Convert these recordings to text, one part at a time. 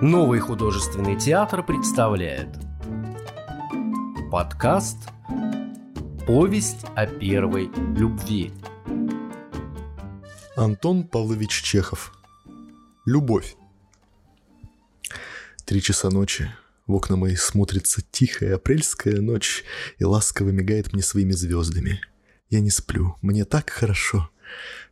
Новый художественный театр представляет Подкаст «Повесть о первой любви» Антон Павлович Чехов Любовь Три часа ночи. В окна мои смотрится тихая апрельская ночь и ласково мигает мне своими звездами. Я не сплю, мне так хорошо.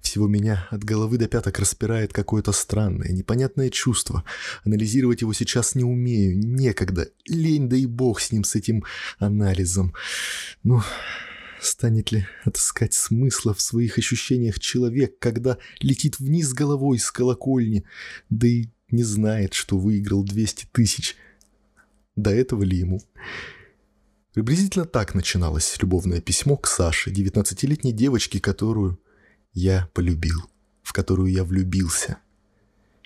Всего меня от головы до пяток распирает какое-то странное, непонятное чувство. Анализировать его сейчас не умею, некогда. Лень, да и бог с ним, с этим анализом. Ну, станет ли отыскать смысла в своих ощущениях человек, когда летит вниз головой с колокольни, да и не знает, что выиграл 200 тысяч. До этого ли ему? Приблизительно так начиналось любовное письмо к Саше, 19-летней девочке, которую я полюбил, в которую я влюбился.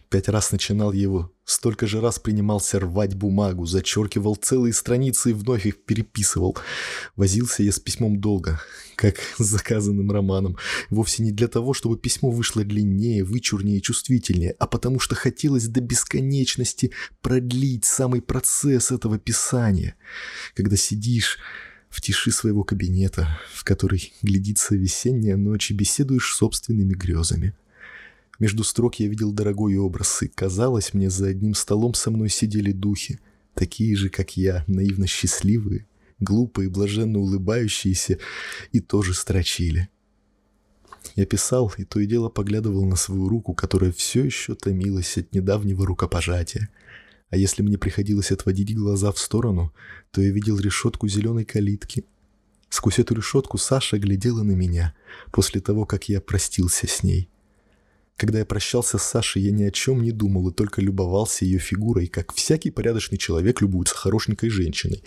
Пять раз начинал его, столько же раз принимался рвать бумагу, зачеркивал целые страницы и вновь их переписывал. Возился я с письмом долго, как с заказанным романом. Вовсе не для того, чтобы письмо вышло длиннее, вычурнее и чувствительнее, а потому что хотелось до бесконечности продлить самый процесс этого писания. Когда сидишь в тиши своего кабинета, в который глядится весенняя ночь беседуешь собственными грезами. Между строк я видел дорогой образ, и казалось мне, за одним столом со мной сидели духи, такие же, как я, наивно счастливые, глупые, блаженно улыбающиеся, и тоже строчили. Я писал и то и дело поглядывал на свою руку, которая все еще томилась от недавнего рукопожатия — а если мне приходилось отводить глаза в сторону, то я видел решетку зеленой калитки. Сквозь эту решетку Саша глядела на меня после того, как я простился с ней. Когда я прощался с Сашей, я ни о чем не думал и только любовался ее фигурой, как всякий порядочный человек любуется хорошенькой женщиной.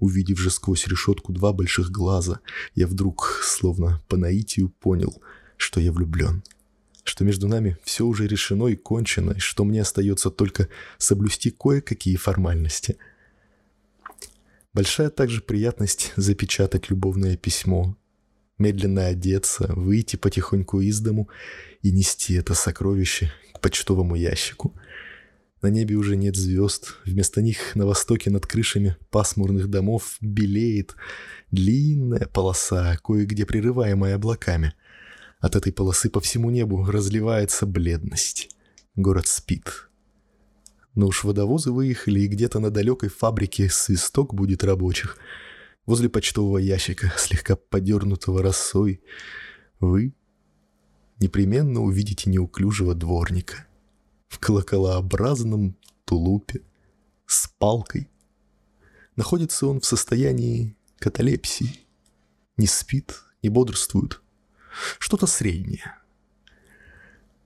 Увидев же сквозь решетку два больших глаза, я вдруг, словно по наитию, понял, что я влюблен что между нами все уже решено и кончено, и что мне остается только соблюсти кое-какие формальности. Большая также приятность запечатать любовное письмо, медленно одеться, выйти потихоньку из дому и нести это сокровище к почтовому ящику. На небе уже нет звезд, вместо них на востоке над крышами пасмурных домов белеет длинная полоса, кое-где прерываемая облаками — от этой полосы по всему небу разливается бледность. Город спит. Но уж водовозы выехали, и где-то на далекой фабрике свисток будет рабочих. Возле почтового ящика, слегка подернутого росой, вы непременно увидите неуклюжего дворника в колоколообразном тулупе с палкой. Находится он в состоянии каталепсии. Не спит, не бодрствует – что-то среднее.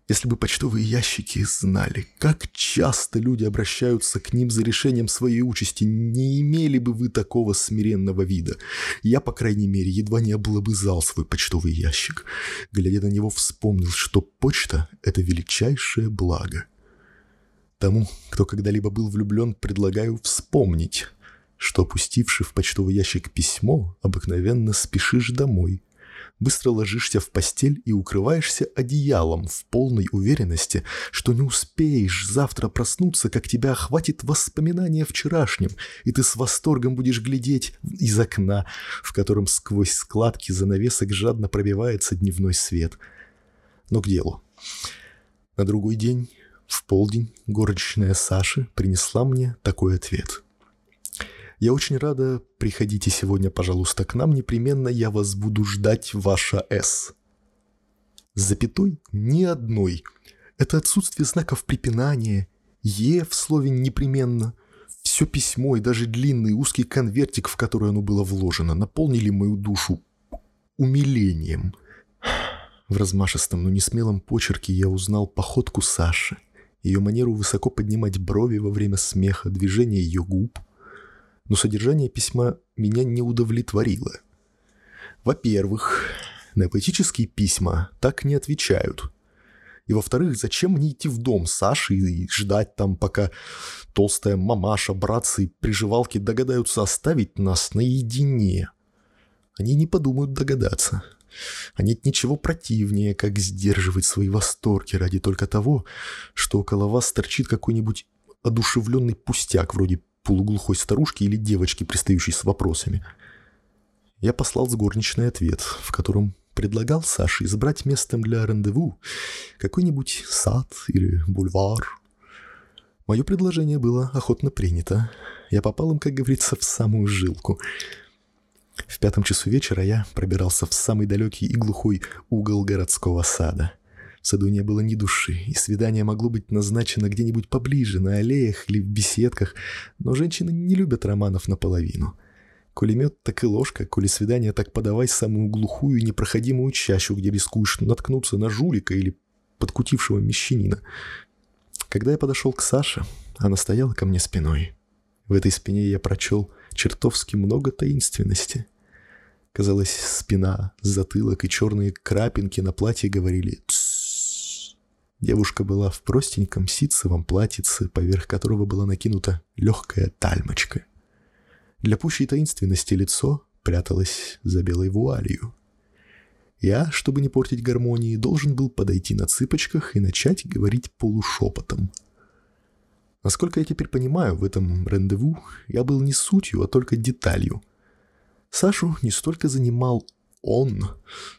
Если бы почтовые ящики знали, как часто люди обращаются к ним за решением своей участи, не имели бы вы такого смиренного вида. Я, по крайней мере, едва не облобызал свой почтовый ящик. Глядя на него, вспомнил, что почта — это величайшее благо. Тому, кто когда-либо был влюблен, предлагаю вспомнить, что, опустивши в почтовый ящик письмо, обыкновенно спешишь домой — быстро ложишься в постель и укрываешься одеялом в полной уверенности, что не успеешь завтра проснуться, как тебя охватит воспоминание о вчерашнем, и ты с восторгом будешь глядеть из окна, в котором сквозь складки занавесок жадно пробивается дневной свет. Но к делу. На другой день, в полдень, горничная Саши принесла мне такой ответ – я очень рада. Приходите сегодня, пожалуйста, к нам. Непременно я вас буду ждать, ваша С. запятой ни одной. Это отсутствие знаков препинания. Е в слове непременно. Все письмо и даже длинный узкий конвертик, в который оно было вложено, наполнили мою душу умилением. В размашистом, но несмелом почерке я узнал походку Саши, ее манеру высоко поднимать брови во время смеха, движение ее губ – но содержание письма меня не удовлетворило. Во-первых, на поэтические письма так не отвечают. И во-вторых, зачем мне идти в дом Саши и ждать там, пока толстая мамаша, братцы и приживалки догадаются оставить нас наедине? Они не подумают догадаться. А нет ничего противнее, как сдерживать свои восторги ради только того, что около вас торчит какой-нибудь одушевленный пустяк вроде полуглухой старушки или девочки, пристающей с вопросами. Я послал с горничной ответ, в котором предлагал Саше избрать местом для рандеву какой-нибудь сад или бульвар. Мое предложение было охотно принято. Я попал им, как говорится, в самую жилку. В пятом часу вечера я пробирался в самый далекий и глухой угол городского сада. В саду не было ни души, и свидание могло быть назначено где-нибудь поближе, на аллеях или в беседках, но женщины не любят романов наполовину. Коли мед, так и ложка, коли свидание, так подавай самую глухую и непроходимую чащу, где рискуешь наткнуться на жулика или подкутившего мещанина. Когда я подошел к Саше, она стояла ко мне спиной. В этой спине я прочел чертовски много таинственности. Казалось, спина, затылок и черные крапинки на платье говорили «Тссс». Девушка была в простеньком ситцевом платьице, поверх которого была накинута легкая тальмочка. Для пущей таинственности лицо пряталось за белой вуалью. Я, чтобы не портить гармонии, должен был подойти на цыпочках и начать говорить полушепотом. Насколько я теперь понимаю, в этом рандеву я был не сутью, а только деталью. Сашу не столько занимал он,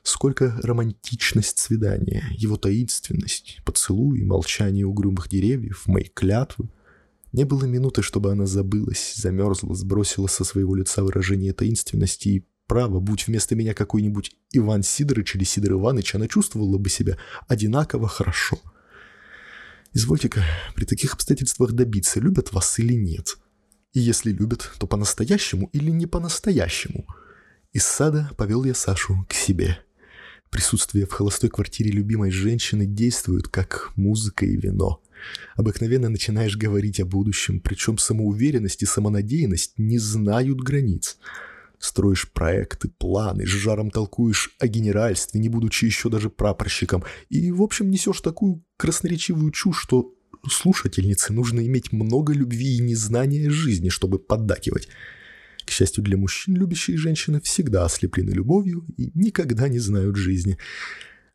сколько романтичность свидания, его таинственность, поцелуи, молчание угрюмых деревьев, мои клятвы. Не было минуты, чтобы она забылась, замерзла, сбросила со своего лица выражение таинственности и право, будь вместо меня какой-нибудь Иван Сидорович или Сидор Иванович, она чувствовала бы себя одинаково хорошо. Извольте-ка при таких обстоятельствах добиться, любят вас или нет. И если любят, то по-настоящему или не по-настоящему – из сада повел я Сашу к себе. Присутствие в холостой квартире любимой женщины действует как музыка и вино. Обыкновенно начинаешь говорить о будущем, причем самоуверенность и самонадеянность не знают границ. Строишь проекты, планы, с жаром толкуешь о генеральстве, не будучи еще даже прапорщиком, и, в общем, несешь такую красноречивую чушь, что слушательнице нужно иметь много любви и незнания жизни, чтобы поддакивать. К счастью для мужчин, любящие женщины всегда ослеплены любовью и никогда не знают жизни.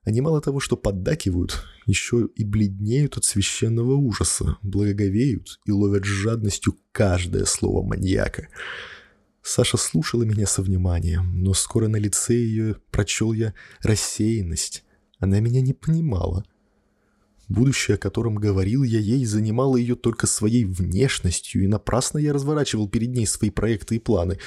Они мало того, что поддакивают, еще и бледнеют от священного ужаса, благоговеют и ловят с жадностью каждое слово маньяка. Саша слушала меня со вниманием, но скоро на лице ее прочел я рассеянность. Она меня не понимала — Будущее, о котором говорил я ей, занимало ее только своей внешностью, и напрасно я разворачивал перед ней свои проекты и планы.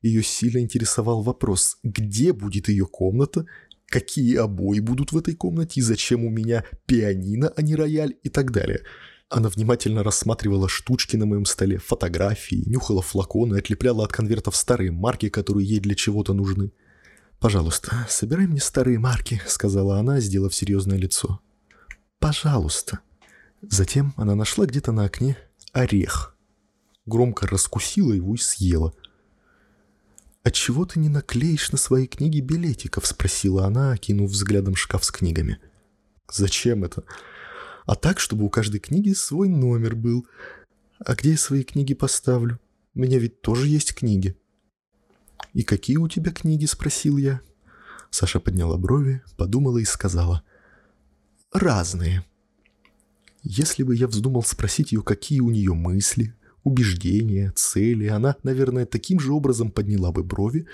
Ее сильно интересовал вопрос, где будет ее комната, какие обои будут в этой комнате и зачем у меня пианино, а не рояль и так далее. Она внимательно рассматривала штучки на моем столе, фотографии, нюхала флаконы, отлепляла от конвертов старые марки, которые ей для чего-то нужны. «Пожалуйста, собирай мне старые марки», — сказала она, сделав серьезное лицо. Пожалуйста. Затем она нашла где-то на окне орех. Громко раскусила его и съела. «Отчего ты не наклеишь на свои книги билетиков?» — спросила она, окинув взглядом шкаф с книгами. «Зачем это?» «А так, чтобы у каждой книги свой номер был. А где я свои книги поставлю? У меня ведь тоже есть книги». «И какие у тебя книги?» — спросил я. Саша подняла брови, подумала и сказала — разные. Если бы я вздумал спросить ее, какие у нее мысли, убеждения, цели, она, наверное, таким же образом подняла бы брови,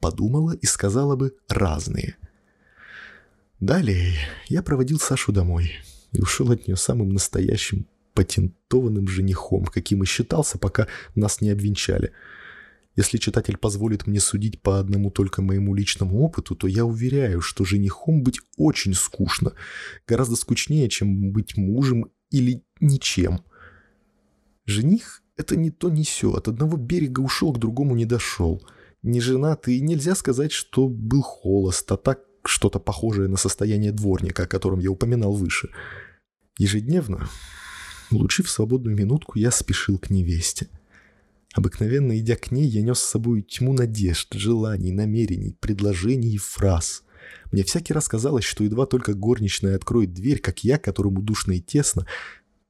подумала и сказала бы «разные». Далее я проводил Сашу домой и ушел от нее самым настоящим патентованным женихом, каким и считался, пока нас не обвенчали – если читатель позволит мне судить по одному только моему личному опыту, то я уверяю, что женихом быть очень скучно. Гораздо скучнее, чем быть мужем или ничем. Жених — это не то не сё. От одного берега ушел, к другому не дошел. Не женат, и нельзя сказать, что был холост, а так что-то похожее на состояние дворника, о котором я упоминал выше. Ежедневно, улучив свободную минутку, я спешил к невесте. Обыкновенно, идя к ней, я нес с собой тьму надежд, желаний, намерений, предложений и фраз. Мне всякий раз казалось, что едва только горничная откроет дверь, как я, которому душно и тесно,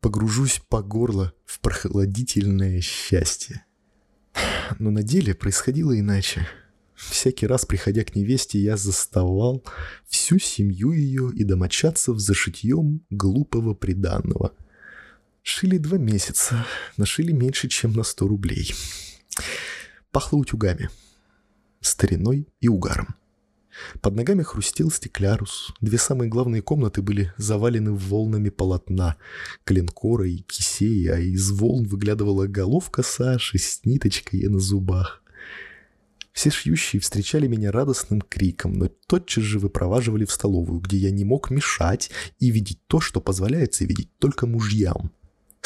погружусь по горло в прохладительное счастье. Но на деле происходило иначе. Всякий раз, приходя к невесте, я заставал всю семью ее и домочадцев за шитьем глупого приданного – Шили два месяца, нашили меньше, чем на 100 рублей. Пахло утюгами, стариной и угаром. Под ногами хрустел стеклярус. Две самые главные комнаты были завалены волнами полотна, клинкора и кисея, а из волн выглядывала головка Саши с ниточкой на зубах. Все шьющие встречали меня радостным криком, но тотчас же выпроваживали в столовую, где я не мог мешать и видеть то, что позволяется видеть только мужьям.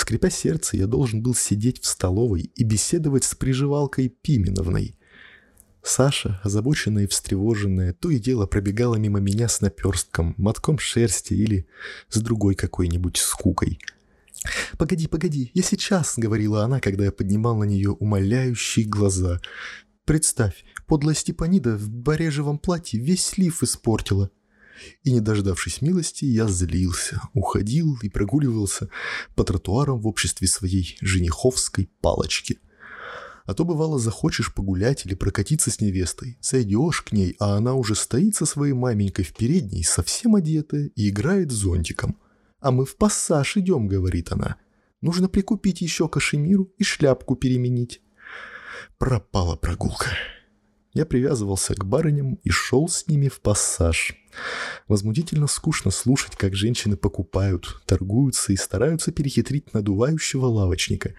Скрипя сердце, я должен был сидеть в столовой и беседовать с приживалкой Пименовной. Саша, озабоченная и встревоженная, то и дело пробегала мимо меня с наперстком, мотком шерсти или с другой какой-нибудь скукой. «Погоди, погоди, я сейчас», — говорила она, когда я поднимал на нее умоляющие глаза. «Представь, подлая Степанида в барежевом платье весь слив испортила». И, не дождавшись милости, я злился, уходил и прогуливался по тротуарам в обществе своей жениховской палочки. А то, бывало, захочешь погулять или прокатиться с невестой, зайдешь к ней, а она уже стоит со своей маменькой в передней, совсем одетая, и играет зонтиком. «А мы в пассаж идем», — говорит она. «Нужно прикупить еще кашемиру и шляпку переменить». Пропала прогулка. Я привязывался к барыням и шел с ними в пассаж. Возмутительно скучно слушать, как женщины покупают, торгуются и стараются перехитрить надувающего лавочника.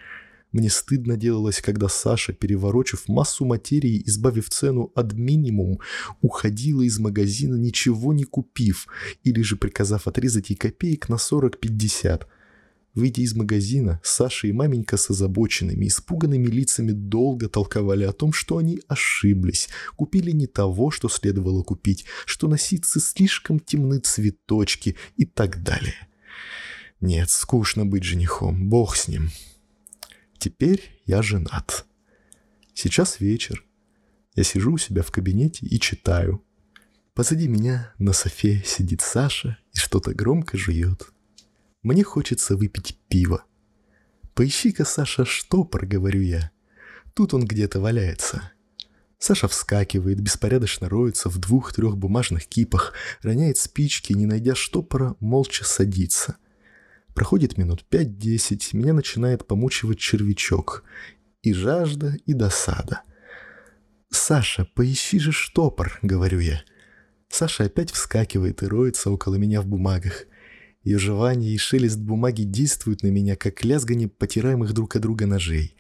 Мне стыдно делалось, когда Саша, переворочив массу материи, избавив цену от минимум, уходила из магазина, ничего не купив, или же приказав отрезать ей копеек на 40-50. Выйдя из магазина, Саша и маменька с озабоченными, испуганными лицами долго толковали о том, что они ошиблись, купили не того, что следовало купить, что на ситце слишком темны цветочки и так далее. Нет, скучно быть женихом, бог с ним. Теперь я женат. Сейчас вечер. Я сижу у себя в кабинете и читаю. Позади меня на софе сидит Саша и что-то громко жует. Мне хочется выпить пиво. Поищи-ка, Саша, штопор, говорю я. Тут он где-то валяется. Саша вскакивает, беспорядочно роется в двух-трех бумажных кипах, роняет спички, не найдя штопора, молча садится. Проходит минут пять-десять, меня начинает помучивать червячок. И жажда, и досада. «Саша, поищи же штопор», — говорю я. Саша опять вскакивает и роется около меня в бумагах. Ее жевание и шелест бумаги действуют на меня, как лязгание потираемых друг от друга ножей.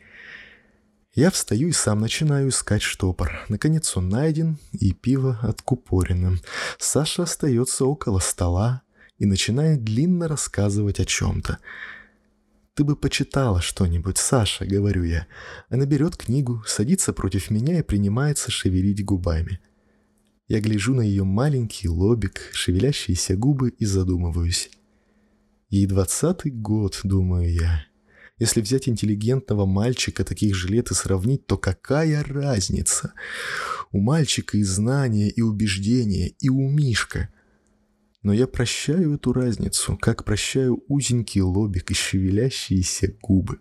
Я встаю и сам начинаю искать штопор. Наконец он найден, и пиво откупорено. Саша остается около стола и начинает длинно рассказывать о чем-то. «Ты бы почитала что-нибудь, Саша», — говорю я. Она берет книгу, садится против меня и принимается шевелить губами. Я гляжу на ее маленький лобик, шевелящиеся губы и задумываюсь. Ей двадцатый год, думаю я. Если взять интеллигентного мальчика таких же лет и сравнить, то какая разница? У мальчика и знания, и убеждения, и у Мишка. Но я прощаю эту разницу, как прощаю узенький лобик и шевелящиеся губы.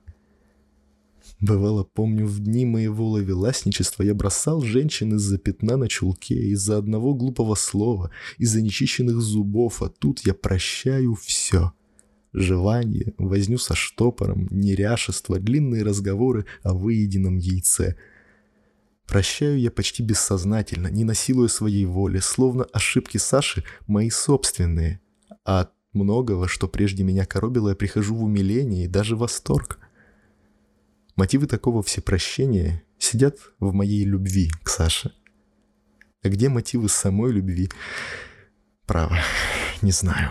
Бывало, помню, в дни моего ловеласничества я бросал женщин из-за пятна на чулке, из-за одного глупого слова, из-за нечищенных зубов, а тут я прощаю все — Жевание, возню со штопором, неряшество, длинные разговоры о выеденном яйце. Прощаю я почти бессознательно, не насилуя своей воли, словно ошибки Саши мои собственные. А от многого, что прежде меня коробило, я прихожу в умиление и даже восторг. Мотивы такого всепрощения сидят в моей любви к Саше. А где мотивы самой любви? Право, не знаю.